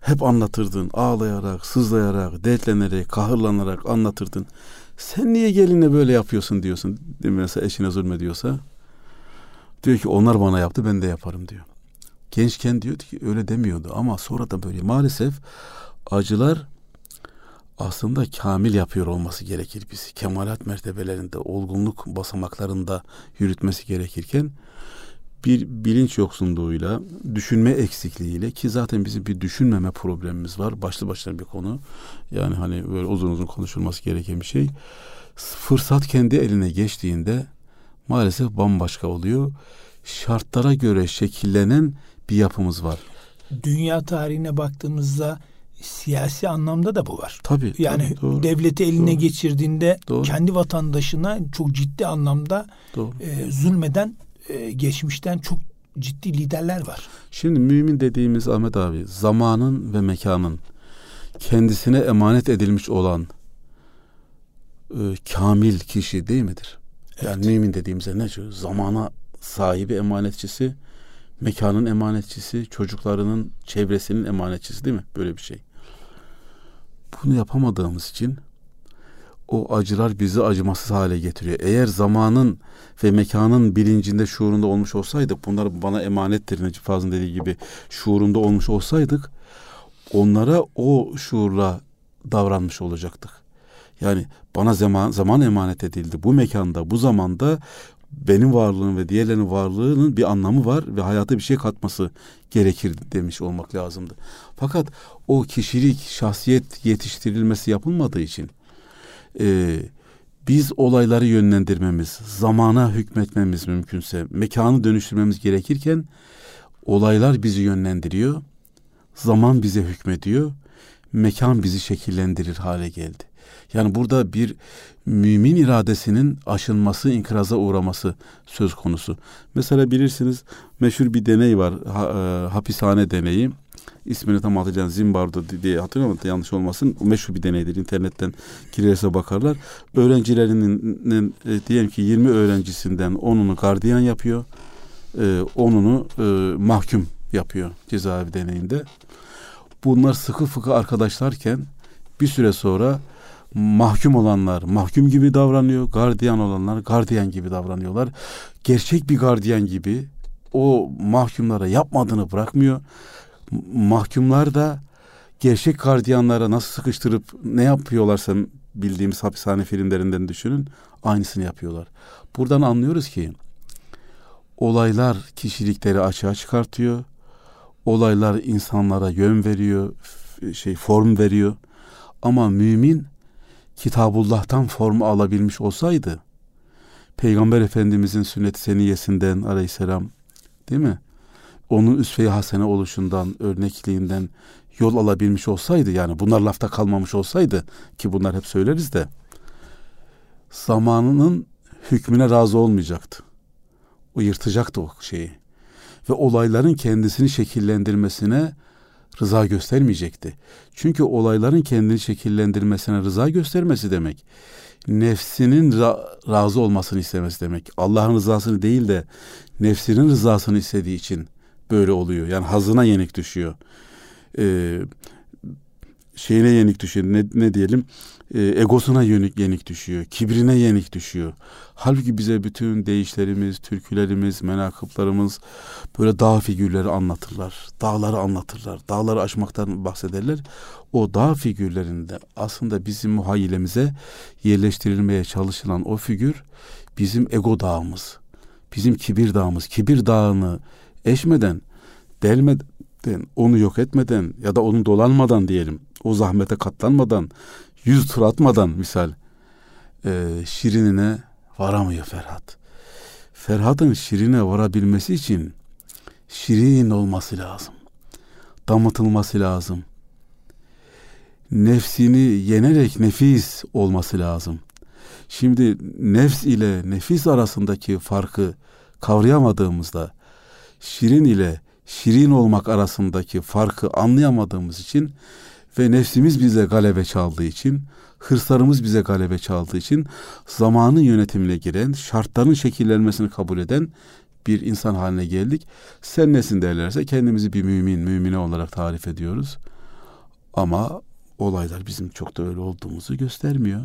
Hep anlatırdın ağlayarak, sızlayarak, dertlenerek, kahırlanarak anlatırdın. Sen niye gelinle böyle yapıyorsun diyorsun. Değil mi? Mesela eşine zulmediyorsa. Diyor ki onlar bana yaptı ben de yaparım diyor. Gençken diyordu ki öyle demiyordu ama sonra da böyle maalesef acılar aslında kamil yapıyor olması gerekir bizi. Kemalat mertebelerinde, olgunluk basamaklarında yürütmesi gerekirken bir bilinç yoksunluğuyla, düşünme eksikliğiyle ki zaten bizim bir düşünmeme problemimiz var. Başlı başına bir konu. Yani hani böyle uzun uzun konuşulması gereken bir şey. Fırsat kendi eline geçtiğinde maalesef bambaşka oluyor. Şartlara göre şekillenen bir yapımız var. Dünya tarihine baktığımızda siyasi anlamda da bu var. Tabii. Yani tabii, doğru, devleti eline doğru, geçirdiğinde doğru. kendi vatandaşına çok ciddi anlamda doğru. e, zulmeden e, geçmişten çok ciddi liderler var. Şimdi mümin dediğimiz Ahmet abi zamanın ve mekanın kendisine emanet edilmiş olan e, kamil kişi değil midir? Yani mümin dediğimizde ne? şu? Zamana sahibi emanetçisi, mekanın emanetçisi, çocuklarının çevresinin emanetçisi değil mi? Böyle bir şey. Bunu yapamadığımız için o acılar bizi acımasız hale getiriyor. Eğer zamanın ve mekanın bilincinde, şuurunda olmuş olsaydık, bunlar bana emanettir Necip Fazıl'ın dediği gibi şuurunda olmuş olsaydık, onlara o şuurla davranmış olacaktık. Yani bana zaman, zaman emanet edildi. Bu mekanda, bu zamanda benim varlığım ve diğerlerinin varlığının bir anlamı var ve hayata bir şey katması gerekir demiş olmak lazımdı. Fakat o kişilik, şahsiyet yetiştirilmesi yapılmadığı için e, biz olayları yönlendirmemiz, zamana hükmetmemiz mümkünse, mekanı dönüştürmemiz gerekirken olaylar bizi yönlendiriyor, zaman bize hükmediyor, mekan bizi şekillendirir hale geldi. Yani burada bir mümin iradesinin aşınması, inkıraza uğraması söz konusu. Mesela bilirsiniz meşhur bir deney var, ha, e, hapishane deneyi ismini tam hatırlayan Zimbardo diye hatırlamıyorum yanlış olmasın. Meşhur bir deneydir. İnternetten girerse bakarlar. Öğrencilerinin e, diyelim ki 20 öğrencisinden 10'unu gardiyan yapıyor. E, 10'unu e, mahkum yapıyor cezaevi deneyinde. Bunlar sıkı fıkı arkadaşlarken bir süre sonra mahkum olanlar mahkum gibi davranıyor. Gardiyan olanlar gardiyan gibi davranıyorlar. Gerçek bir gardiyan gibi o mahkumlara yapmadığını bırakmıyor mahkumlar da gerçek gardiyanlara nasıl sıkıştırıp ne yapıyorlarsa bildiğimiz hapishane filmlerinden düşünün aynısını yapıyorlar. Buradan anlıyoruz ki olaylar kişilikleri açığa çıkartıyor. Olaylar insanlara yön veriyor, şey form veriyor. Ama mümin Kitabullah'tan formu alabilmiş olsaydı Peygamber Efendimizin sünnet-i seniyesinden aleyhisselam değil mi? Onun üsve-i hasene oluşundan, örnekliğinden yol alabilmiş olsaydı yani bunlar lafta kalmamış olsaydı ki bunlar hep söyleriz de zamanının hükmüne razı olmayacaktı. O yırtacaktı o şeyi. Ve olayların kendisini şekillendirmesine rıza göstermeyecekti. Çünkü olayların kendini şekillendirmesine rıza göstermesi demek nefsinin ra- razı olmasını istemesi demek. Allah'ın rızasını değil de nefsinin rızasını istediği için böyle oluyor. Yani hazına yenik düşüyor. Ee, şeyine yenik düşüyor. Ne, ne diyelim? Ee, egosuna yenik, yenik düşüyor. Kibrine yenik düşüyor. Halbuki bize bütün değişlerimiz, türkülerimiz, menakıplarımız böyle dağ figürleri anlatırlar. Dağları anlatırlar. Dağları aşmaktan bahsederler. O dağ figürlerinde aslında bizim muhayyilemize yerleştirilmeye çalışılan o figür bizim ego dağımız. Bizim kibir dağımız. Kibir dağını eşmeden, delmeden, onu yok etmeden ya da onun dolanmadan diyelim, o zahmete katlanmadan, yüz tur atmadan misal e, şirinine varamıyor Ferhat. Ferhat'ın şirine varabilmesi için şirin olması lazım. Damıtılması lazım. Nefsini yenerek nefis olması lazım. Şimdi nefs ile nefis arasındaki farkı kavrayamadığımızda şirin ile şirin olmak arasındaki farkı anlayamadığımız için ve nefsimiz bize galebe çaldığı için, hırslarımız bize galebe çaldığı için zamanın yönetimine giren, şartların şekillenmesini kabul eden bir insan haline geldik. Sen nesin derlerse kendimizi bir mümin, mümine olarak tarif ediyoruz. Ama olaylar bizim çok da öyle olduğumuzu göstermiyor.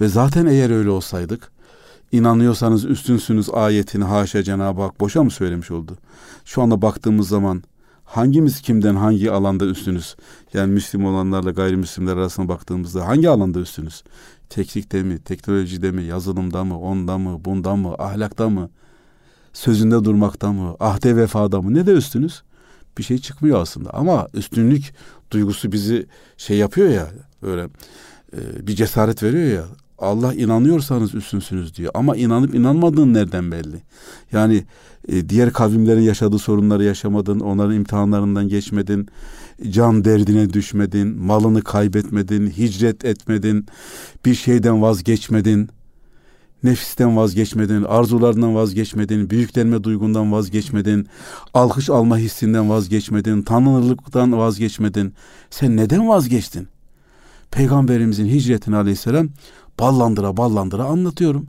Ve zaten eğer öyle olsaydık, inanıyorsanız üstünsünüz ayetini haşa Cenab-ı Hak boşa mı söylemiş oldu? Şu anda baktığımız zaman hangimiz kimden hangi alanda üstünüz? Yani Müslüm olanlarla gayrimüslimler arasında baktığımızda hangi alanda üstünüz? Teknikte mi, teknolojide mi, yazılımda mı, onda mı, bunda mı, ahlakta mı, sözünde durmakta mı, ahde vefada mı ne de üstünüz? Bir şey çıkmıyor aslında ama üstünlük duygusu bizi şey yapıyor ya böyle e, bir cesaret veriyor ya Allah inanıyorsanız üstünsünüz diyor. Ama inanıp inanmadığın nereden belli? Yani e, diğer kavimlerin yaşadığı sorunları yaşamadın, onların imtihanlarından geçmedin, can derdine düşmedin, malını kaybetmedin, hicret etmedin, bir şeyden vazgeçmedin, nefisten vazgeçmedin, arzularından vazgeçmedin, büyüklenme duygundan vazgeçmedin, alkış alma hissinden vazgeçmedin, tanınırlıktan vazgeçmedin. Sen neden vazgeçtin? Peygamberimizin hicretini aleyhisselam ballandıra ballandıra anlatıyorum.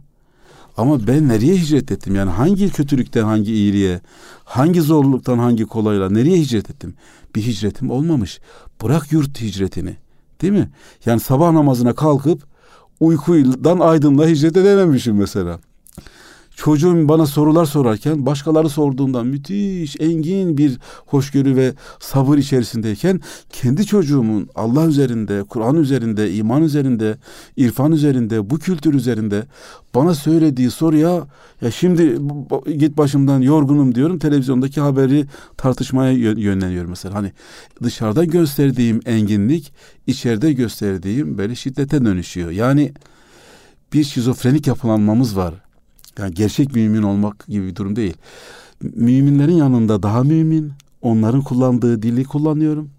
Ama ben nereye hicret ettim? Yani hangi kötülükten hangi iyiliğe, hangi zorluktan hangi kolayla nereye hicret ettim? Bir hicretim olmamış. Bırak yurt hicretini. Değil mi? Yani sabah namazına kalkıp uykudan aydınla hicret edememişim mesela. Çocuğum bana sorular sorarken başkaları sorduğundan müthiş engin bir hoşgörü ve sabır içerisindeyken kendi çocuğumun Allah üzerinde, Kur'an üzerinde, iman üzerinde, irfan üzerinde, bu kültür üzerinde bana söylediği soruya ya şimdi git başımdan yorgunum diyorum televizyondaki haberi tartışmaya yönleniyor mesela. Hani dışarıda gösterdiğim enginlik içeride gösterdiğim böyle şiddete dönüşüyor. Yani bir şizofrenik yapılanmamız var. Yani gerçek mümin olmak gibi bir durum değil. Müminlerin yanında daha mümin, onların kullandığı dili kullanıyorum.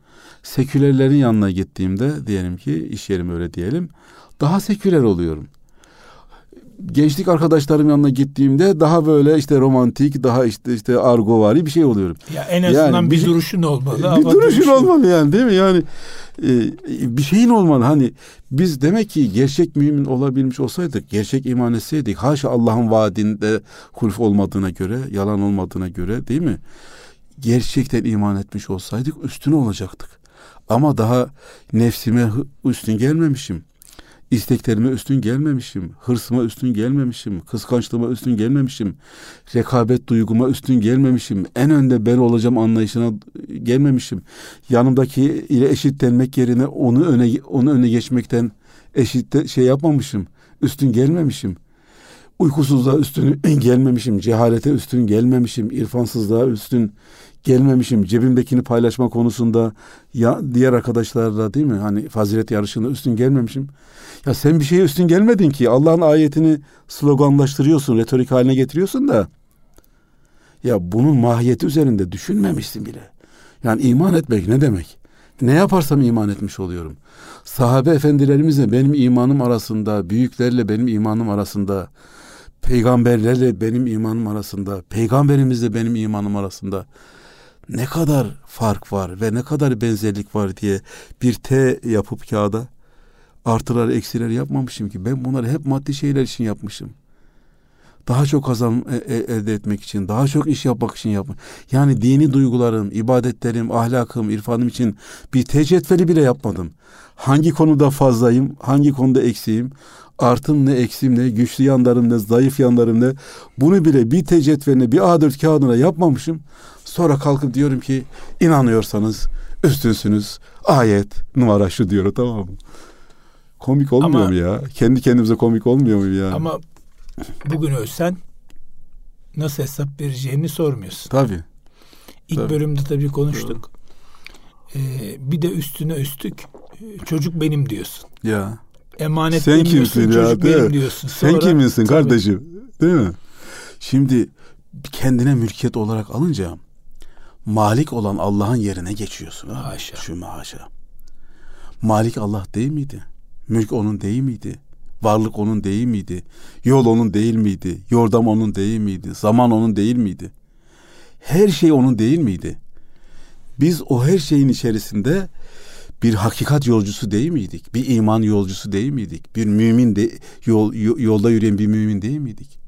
Sekülerlerin yanına gittiğimde diyelim ki iş yerim öyle diyelim. Daha seküler oluyorum. Gençlik arkadaşlarım yanına gittiğimde daha böyle işte romantik, daha işte işte argovari bir şey oluyorum. Ya en azından yani bir, bir duruşun olmalı. Bir duruşun duruşun olmalı yani değil mi? Yani e, bir şeyin olmalı. Hani biz demek ki gerçek mümin olabilmiş olsaydık, gerçek iman etseydik, haşa Allah'ın vaadinde hulf olmadığına göre, yalan olmadığına göre değil mi? Gerçekten iman etmiş olsaydık üstüne olacaktık. Ama daha nefsime üstün gelmemişim isteklerime üstün gelmemişim, hırsıma üstün gelmemişim, kıskançlığıma üstün gelmemişim, rekabet duyguma üstün gelmemişim, en önde ben olacağım anlayışına gelmemişim. Yanımdaki ile eşitlenmek yerine onu öne onu öne geçmekten eşit şey yapmamışım, üstün gelmemişim. Uykusuzluğa üstün gelmemişim, cehalete üstün gelmemişim, irfansızlığa üstün gelmemişim. Cebimdekini paylaşma konusunda ya diğer arkadaşlarla değil mi? Hani fazilet yarışında üstün gelmemişim. Ya sen bir şeye üstün gelmedin ki. Allah'ın ayetini sloganlaştırıyorsun, retorik haline getiriyorsun da. Ya bunun mahiyeti üzerinde düşünmemişsin bile. Yani iman etmek ne demek? Ne yaparsam iman etmiş oluyorum. Sahabe efendilerimizle benim imanım arasında, büyüklerle benim imanım arasında, peygamberlerle benim imanım arasında, peygamberimizle benim imanım arasında ne kadar fark var ve ne kadar benzerlik var diye bir T yapıp kağıda artılar eksiler yapmamışım ki. Ben bunları hep maddi şeyler için yapmışım. Daha çok kazan e, e, elde etmek için, daha çok iş yapmak için yapmak. Yani dini duygularım, ibadetlerim, ahlakım, irfanım için bir tecetveli bile yapmadım. Hangi konuda fazlayım, hangi konuda eksiğim, artım ne, eksiğim ne, güçlü yanlarım ne, zayıf yanlarım ne. Bunu bile bir tecetveline, bir A4 kağıdına yapmamışım. Sonra kalkıp diyorum ki inanıyorsanız üstünsünüz. Ayet numara şu diyor tamam mı? Komik olmuyor ama, mu ya? Kendi kendimize komik olmuyor mu ya? Ama bugün ölsen nasıl hesap vereceğini sormuyorsun. Tabii. İlk tabii. bölümde tabii konuştuk. Ee, bir de üstüne üstlük çocuk benim diyorsun. Ya. Emanet Sen kimsin ya? Çocuk benim diyorsun. Sonra, Sen kimsin kardeşim? Değil mi? Şimdi kendine mülkiyet olarak alınca Malik olan Allah'ın yerine geçiyorsun. Haşa. Şu haşa. Malik Allah değil miydi? Mülk onun değil miydi? Varlık onun değil miydi? Yol onun değil miydi? Yordam onun değil miydi? Zaman onun değil miydi? Her şey onun değil miydi? Biz o her şeyin içerisinde bir hakikat yolcusu değil miydik? Bir iman yolcusu değil miydik? Bir mümin de yol, yolda yürüyen bir mümin değil miydik?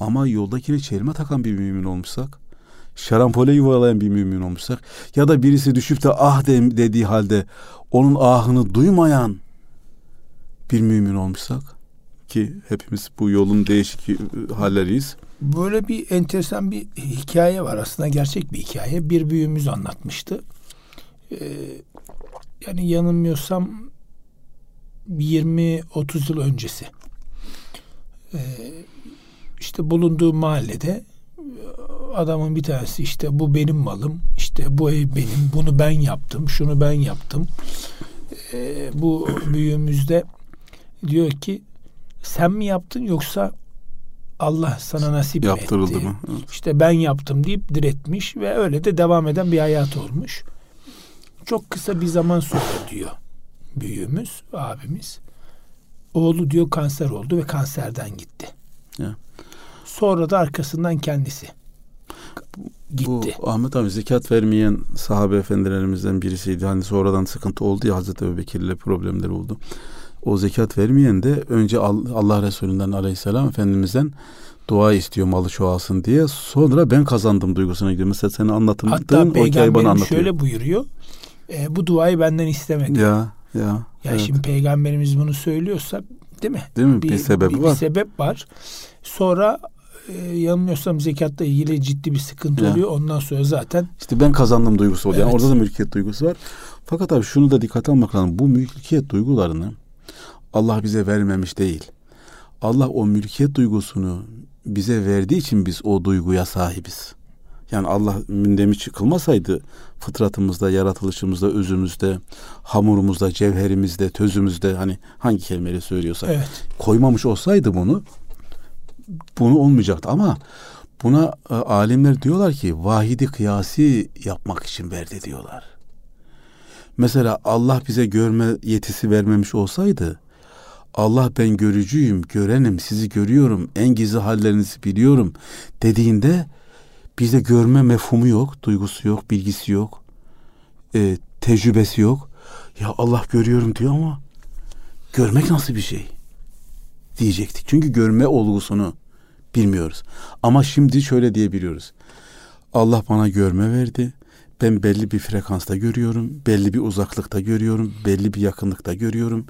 Ama yoldakine çelme takan bir mümin olmuşsak, şarampole yuvalayan bir mümin olmuşsak ya da birisi düşüp de ah de, dediği halde onun ahını duymayan bir mümin olmuşsak ki hepimiz bu yolun değişik halleriyiz. Böyle bir enteresan bir hikaye var aslında gerçek bir hikaye. Bir büyüğümüz anlatmıştı. Ee, yani yanılmıyorsam 20-30 yıl öncesi. Ee, işte bulunduğu mahallede adamın bir tanesi işte bu benim malım, işte bu ev benim, bunu ben yaptım, şunu ben yaptım. Ee, bu büyüğümüzde diyor ki sen mi yaptın yoksa Allah sana nasip Yaptırıldı etti. mı? Evet. İşte ben yaptım deyip diretmiş ve öyle de devam eden bir hayat olmuş. Çok kısa bir zaman sonra diyor büyüğümüz, abimiz. Oğlu diyor kanser oldu ve kanserden gitti. Ya. Sonra da arkasından kendisi gitti. Bu Ahmet abi zekat vermeyen sahabe efendilerimizden birisiydi. Hani sonradan sıkıntı oldu ya Hazreti Ebu Bekir'le problemler oldu. O zekat vermeyen de önce Allah Resulü'nden aleyhisselam Efendimiz'den dua istiyor malı çoğalsın diye. Sonra ben kazandım duygusuna gidiyor. Mesela senin anlattığın Hatta o hikayeyi bana anlatıyor. şöyle buyuruyor. E, bu duayı benden istemedi. Ya ya. Ya evet. şimdi peygamberimiz bunu söylüyorsa değil mi? Değil mi? Bir, bir sebebi bir, var. Bir sebep var. Sonra e, yanılmıyorsam zekatla ilgili ciddi bir sıkıntı Ya. oluyor. Ondan sonra zaten İşte ben kazandım duygusu oluyor. Yani Evet. orada da mülkiyet duygusu var. Fakat abi şunu da dikkate almak lazım. Bu mülkiyet duygularını Allah bize vermemiş değil. Allah o mülkiyet duygusunu bize verdiği için biz o duyguya sahibiz. Yani Allah mündemi çıkılmasaydı fıtratımızda, yaratılışımızda, özümüzde, hamurumuzda, cevherimizde, tözümüzde hani hangi kelimeyle söylüyorsak evet. koymamış olsaydı bunu bunu olmayacaktı ama buna e, alimler diyorlar ki vahidi kıyasi yapmak için verdi diyorlar. Mesela Allah bize görme yetisi vermemiş olsaydı Allah ben görücüyüm, görenim, sizi görüyorum, en gizli hallerinizi biliyorum dediğinde bize görme mefhumu yok, duygusu yok, bilgisi yok, e, tecrübesi yok. Ya Allah görüyorum diyor ama görmek nasıl bir şey? Diyecektik. Çünkü görme olgusunu bilmiyoruz. Ama şimdi şöyle diyebiliyoruz. Allah bana görme verdi. Ben belli bir frekansta görüyorum, belli bir uzaklıkta görüyorum, belli bir yakınlıkta görüyorum.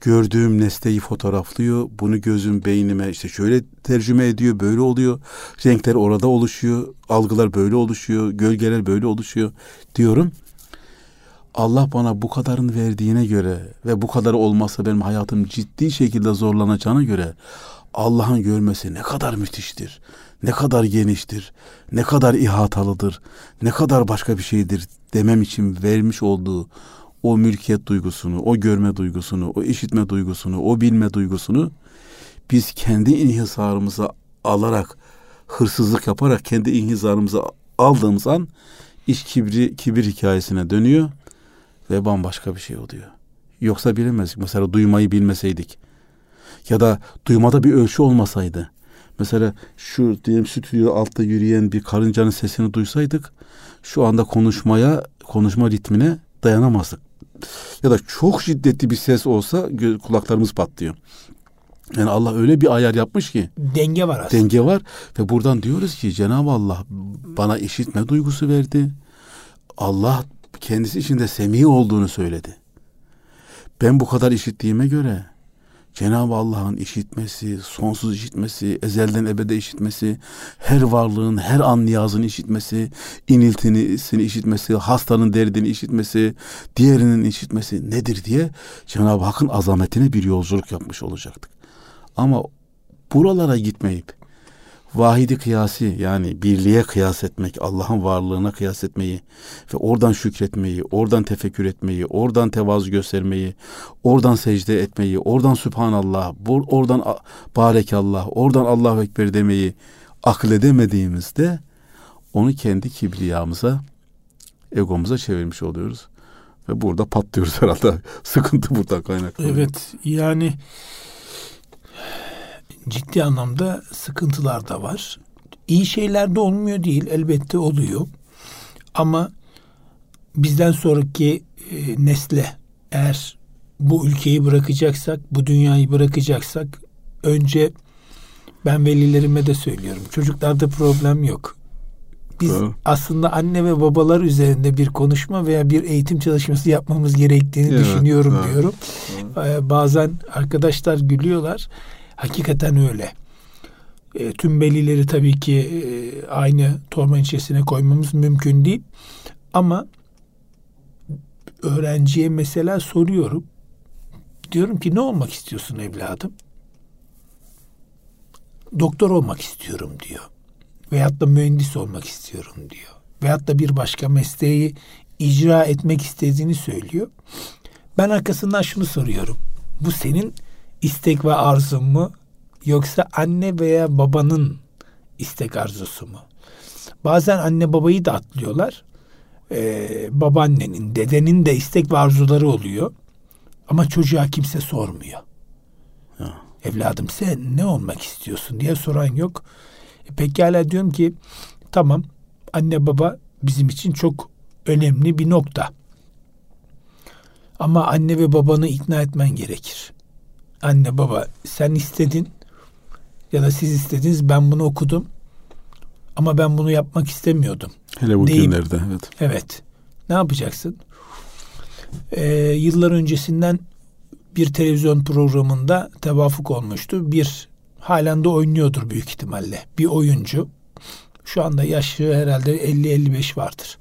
Gördüğüm nesneyi fotoğraflıyor. Bunu gözüm beynime işte şöyle tercüme ediyor, böyle oluyor. Renkler orada oluşuyor, algılar böyle oluşuyor, gölgeler böyle oluşuyor diyorum. Allah bana bu kadarın verdiğine göre ve bu kadar olmazsa benim hayatım ciddi şekilde zorlanacağına göre Allah'ın görmesi ne kadar müthiştir, ne kadar geniştir, ne kadar ihatalıdır, ne kadar başka bir şeydir demem için vermiş olduğu o mülkiyet duygusunu, o görme duygusunu, o işitme duygusunu, o bilme duygusunu biz kendi inhisarımıza alarak, hırsızlık yaparak kendi inhisarımıza aldığımız an iş kibri, kibir hikayesine dönüyor ve bambaşka bir şey oluyor. Yoksa bilemezdik. Mesela duymayı bilmeseydik ya da duymada bir ölçü olmasaydı. Mesela şu diyelim stüdyo altta yürüyen bir karıncanın sesini duysaydık şu anda konuşmaya, konuşma ritmine dayanamazdık. Ya da çok şiddetli bir ses olsa kulaklarımız patlıyor. Yani Allah öyle bir ayar yapmış ki denge var aslında. denge var ve buradan diyoruz ki Cenab-ı Allah bana işitme duygusu verdi. Allah kendisi içinde semi olduğunu söyledi. Ben bu kadar işittiğime göre Cenab-ı Allah'ın işitmesi, sonsuz işitmesi, ezelden ebede işitmesi, her varlığın her an niyazını işitmesi, iniltisini işitmesi, hastanın derdini işitmesi, diğerinin işitmesi nedir diye Cenab-ı Hakk'ın azametine bir yolculuk yapmış olacaktık. Ama buralara gitmeyip vahidi kıyasi yani birliğe kıyas etmek, Allah'ın varlığına kıyas etmeyi ve oradan şükretmeyi, oradan tefekkür etmeyi, oradan tevazu göstermeyi, oradan secde etmeyi, oradan Sübhanallah, oradan Barekallah, oradan Allahu Ekber demeyi akledemediğimizde onu kendi kibriyamıza, egomuza çevirmiş oluyoruz. Ve burada patlıyoruz herhalde. Sıkıntı burada kaynaklanıyor. Evet yani ciddi anlamda sıkıntılar da var. İyi şeyler de olmuyor değil elbette oluyor. Ama bizden sonraki e, nesle eğer bu ülkeyi bırakacaksak, bu dünyayı bırakacaksak önce ben velilerime de söylüyorum. Çocuklarda problem yok. Biz Doğru. aslında anne ve babalar üzerinde bir konuşma veya bir eğitim çalışması yapmamız gerektiğini Evet, düşünüyorum evet. diyorum. Ee, bazen arkadaşlar gülüyorlar. Hakikaten öyle. E, tüm velileri tabii ki e, aynı torbanın içerisine koymamız mümkün değil. Ama öğrenciye mesela soruyorum. Diyorum ki ne olmak istiyorsun evladım? Doktor olmak istiyorum diyor. Veyahut da mühendis olmak istiyorum diyor. Veyahut da bir başka mesleği icra etmek istediğini söylüyor. Ben arkasından şunu soruyorum. Bu senin istek ve arzun mu? Yoksa anne veya babanın istek arzusu mu? Bazen anne babayı da atlıyorlar. Ee, babaannenin, dedenin de istek ve arzuları oluyor. Ama çocuğa kimse sormuyor. Ya. Evladım sen ne olmak istiyorsun diye soran yok. E, pekala diyorum ki tamam anne baba bizim için çok önemli bir nokta. Ama anne ve babanı ikna etmen gerekir. Anne baba sen istedin ya da siz istediniz ben bunu okudum ama ben bunu yapmak istemiyordum. Hele bu Deyip, günlerde evet. Evet. Ne yapacaksın? Ee, yıllar öncesinden bir televizyon programında tevafuk olmuştu. Bir halen de oynuyordur büyük ihtimalle. Bir oyuncu. Şu anda yaşı herhalde 50-55 vardır.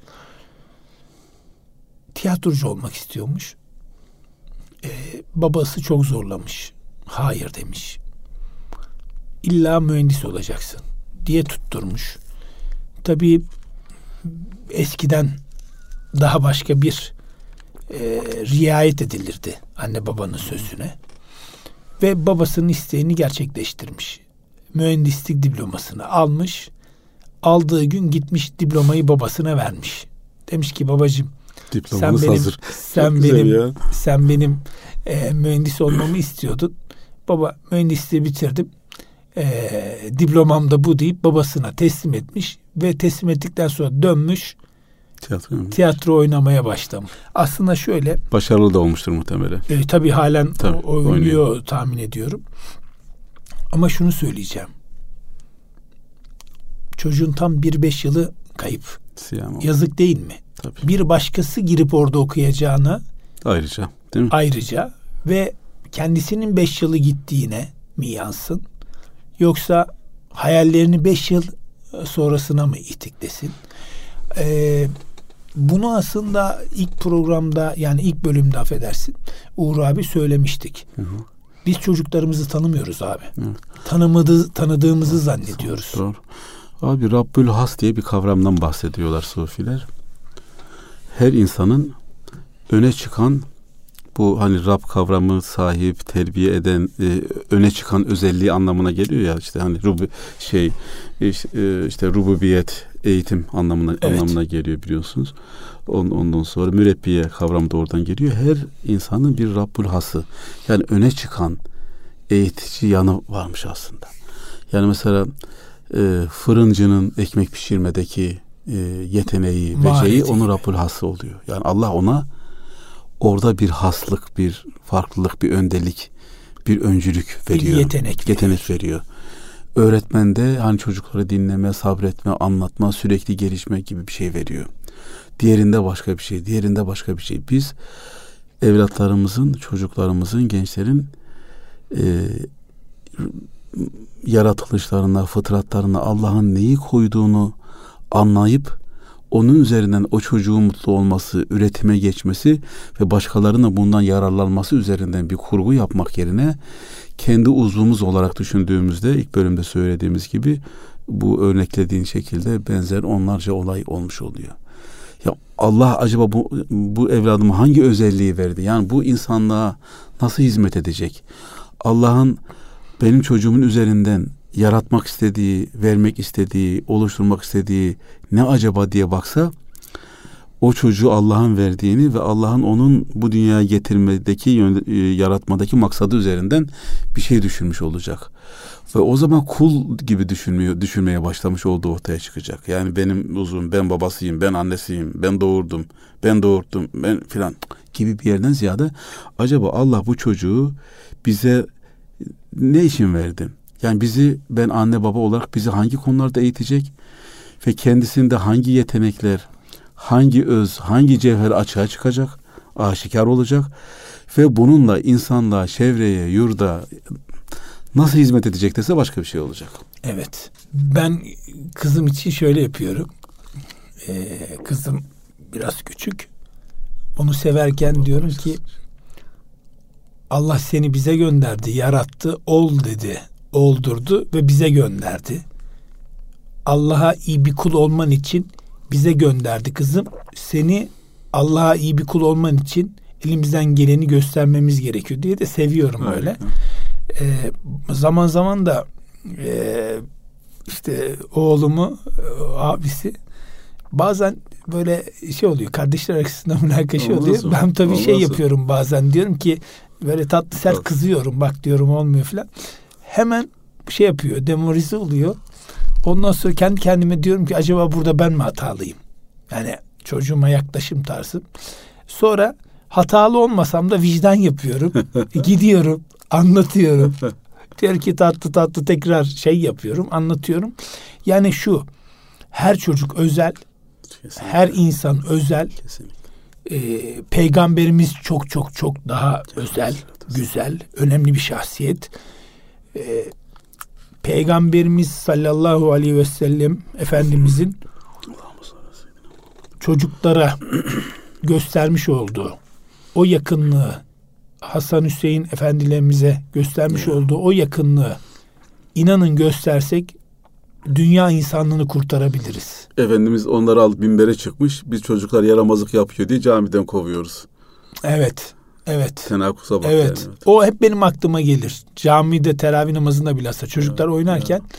Tiyatrocu olmak istiyormuş. Ee, babası çok zorlamış. Hayır demiş. İlla mühendis olacaksın diye tutturmuş. Tabii eskiden daha başka bir e, riayet edilirdi anne babanın sözüne. Ve babasının isteğini gerçekleştirmiş. Mühendislik diplomasını almış. Aldığı gün gitmiş diplomayı babasına vermiş. Demiş ki babacığım Diplomanız sen benim, hazır. Sen benim, ya. sen benim e, mühendis olmamı istiyordun. Baba mühendisliği bitirdim. E, diplomam da bu deyip babasına teslim etmiş ve teslim ettikten sonra dönmüş Tiyatro, tiyatro oynamaya başladım. Aslında şöyle. Başarılı da olmuştur muhtemelen. E, tabii halen tabii, oynuyor, oynuyor tahmin ediyorum. Ama şunu söyleyeceğim. Çocuğun tam bir beş yılı kayıp. Siyam Yazık değil mi? Tabii. Bir başkası girip orada okuyacağına ayrıca değil mi? Ayrıca ve kendisinin beş yılı gittiğine mi yansın? Yoksa hayallerini beş yıl sonrasına mı itiklesin? Ee, bunu aslında ilk programda yani ilk bölümde affedersin Uğur abi söylemiştik. Hı hı. Biz çocuklarımızı tanımıyoruz abi. Evet. Tanımadı, tanıdığımızı zannediyoruz. Doğru. Abi Rabbül Has diye bir kavramdan bahsediyorlar sufiler. Her insanın öne çıkan bu hani Rab kavramı sahip, terbiye eden, e, öne çıkan özelliği anlamına geliyor ya işte hani rubu şey işte, işte rububiyet, eğitim anlamına evet. anlamına geliyor biliyorsunuz. On, ondan sonra mürebbiye kavramı da oradan geliyor. Her insanın bir Rabbul hası yani öne çıkan eğitici yanı varmış aslında. Yani mesela e, fırıncının ekmek pişirmedeki e, yeteneği, beceriği onun Rabbul hası oluyor. Yani Allah ona orada bir haslık, bir farklılık, bir öndelik, bir öncülük veriyor. Bir yetenek, yetenek veriyor. veriyor. Öğretmende hani çocukları dinleme, sabretme, anlatma, sürekli gelişme gibi bir şey veriyor. Diğerinde başka bir şey, diğerinde başka bir şey. Biz evlatlarımızın, çocuklarımızın, gençlerin e, yaratılışlarına, fıtratlarına Allah'ın neyi koyduğunu anlayıp onun üzerinden o çocuğun mutlu olması, üretime geçmesi ve başkalarının bundan yararlanması üzerinden bir kurgu yapmak yerine kendi uzvumuz olarak düşündüğümüzde ilk bölümde söylediğimiz gibi bu örneklediğin şekilde benzer onlarca olay olmuş oluyor. Ya Allah acaba bu, bu evladıma hangi özelliği verdi? Yani bu insanlığa nasıl hizmet edecek? Allah'ın benim çocuğumun üzerinden yaratmak istediği, vermek istediği, oluşturmak istediği ne acaba diye baksa o çocuğu Allah'ın verdiğini ve Allah'ın onun bu dünyaya getirmedeki, e, yaratmadaki maksadı üzerinden bir şey düşünmüş olacak. Ve o zaman kul gibi düşünmüyor, düşünmeye başlamış olduğu ortaya çıkacak. Yani benim uzun, ben babasıyım, ben annesiyim, ben doğurdum, ben doğurttum, ben filan gibi bir yerden ziyade acaba Allah bu çocuğu bize ne için verdi? Yani bizi ben anne baba olarak bizi hangi konularda eğitecek ve kendisinde hangi yetenekler, hangi öz, hangi cevher açığa çıkacak, aşikar olacak ve bununla insanlığa, çevreye, yurda Nasıl hizmet edecek dese başka bir şey olacak. Evet. Ben kızım için şöyle yapıyorum. Ee, kızım biraz küçük. Onu severken diyorum ki Allah seni bize gönderdi, yarattı, ol dedi, oldurdu ve bize gönderdi. Allah'a iyi bir kul olman için bize gönderdi kızım. Seni Allah'a iyi bir kul olman için elimizden geleni göstermemiz gerekiyor diye de seviyorum Harika. öyle. Ee, zaman zaman da e, işte oğlumu e, abisi bazen böyle şey oluyor kardeşler arasında münakaşa oluyor. Mı? Ben tabii Olmaz şey yapıyorum bazen diyorum ki böyle tatlı sert evet. kızıyorum bak diyorum olmuyor falan. Hemen şey yapıyor demoralize oluyor. Ondan sonra kendi kendime diyorum ki acaba burada ben mi hatalıyım? Yani çocuğuma yaklaşım tarzım. Sonra hatalı olmasam da vicdan yapıyorum. Gidiyorum, anlatıyorum. Diyor ki tatlı tatlı tekrar şey yapıyorum, anlatıyorum. Yani şu, her çocuk özel, Kesinlikle. her insan özel. Kesinlikle. Ee, peygamberimiz çok çok çok daha Kesinlikle. özel, güzel, önemli bir şahsiyet. Ee, Peygamberimiz sallallahu aleyhi ve sellem Efendimizin çocuklara göstermiş olduğu o yakınlığı Hasan Hüseyin efendilerimize göstermiş olduğu o yakınlığı inanın göstersek dünya insanlığını kurtarabiliriz. Efendimiz onları alıp minbere çıkmış. Biz çocuklar yaramazlık yapıyor diye camiden kovuyoruz. Evet. Evet. Tenakusa bak evet. Yani, evet. O hep benim aklıma gelir. Camide teravih namazında bilhassa çocuklar evet, oynarken evet.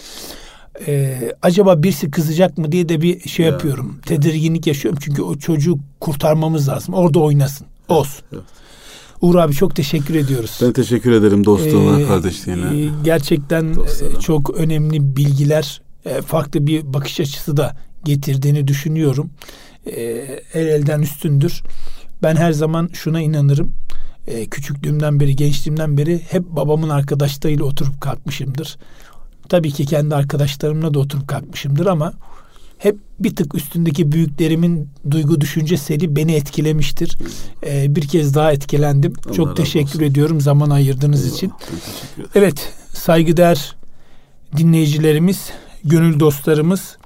E, acaba birisi kızacak mı diye de bir şey evet. yapıyorum. Tedirginlik yaşıyorum. Çünkü o çocuğu kurtarmamız lazım. Orada oynasın. Olsun. Evet. Uğur abi çok teşekkür ediyoruz. Ben teşekkür ederim dostluğuna, ee, kardeşliğine. E, gerçekten Dostlarım. çok önemli bilgiler, e, farklı bir bakış açısı da getirdiğini düşünüyorum. E, el elden üstündür. Ben her zaman şuna inanırım. E, küçüklüğümden beri, gençliğimden beri hep babamın arkadaşlarıyla oturup kalkmışımdır. Tabii ki kendi arkadaşlarımla da oturup kalkmışımdır ama hep bir tık üstündeki büyüklerimin duygu düşünce seri beni etkilemiştir. Ee, bir kez daha etkilendim. Allah Çok teşekkür olsun. ediyorum zaman ayırdığınız Eyvallah. için. Evet, saygıdeğer dinleyicilerimiz, gönül dostlarımız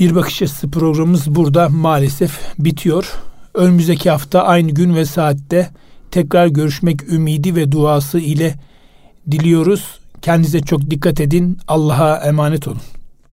bir bakış açısı programımız burada maalesef bitiyor. Önümüzdeki hafta aynı gün ve saatte tekrar görüşmek ümidi ve duası ile diliyoruz. Kendinize çok dikkat edin. Allah'a emanet olun.